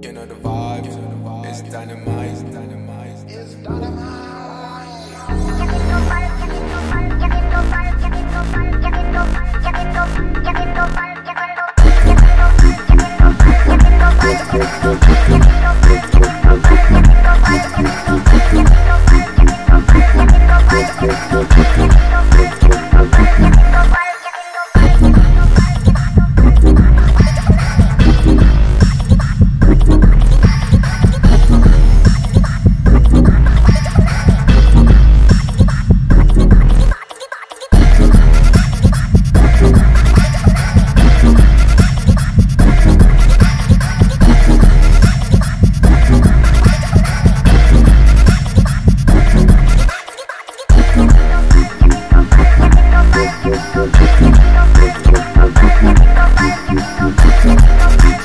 You know the vibes, it's dynamite, it's dynamite. It's Thank you.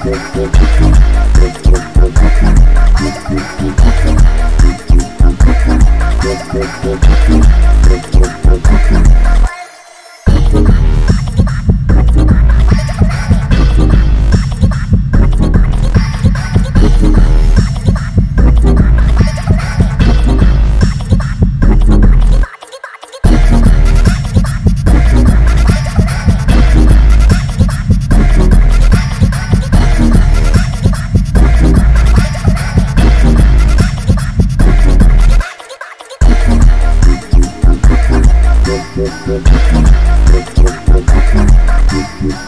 Thank you.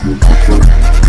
Thank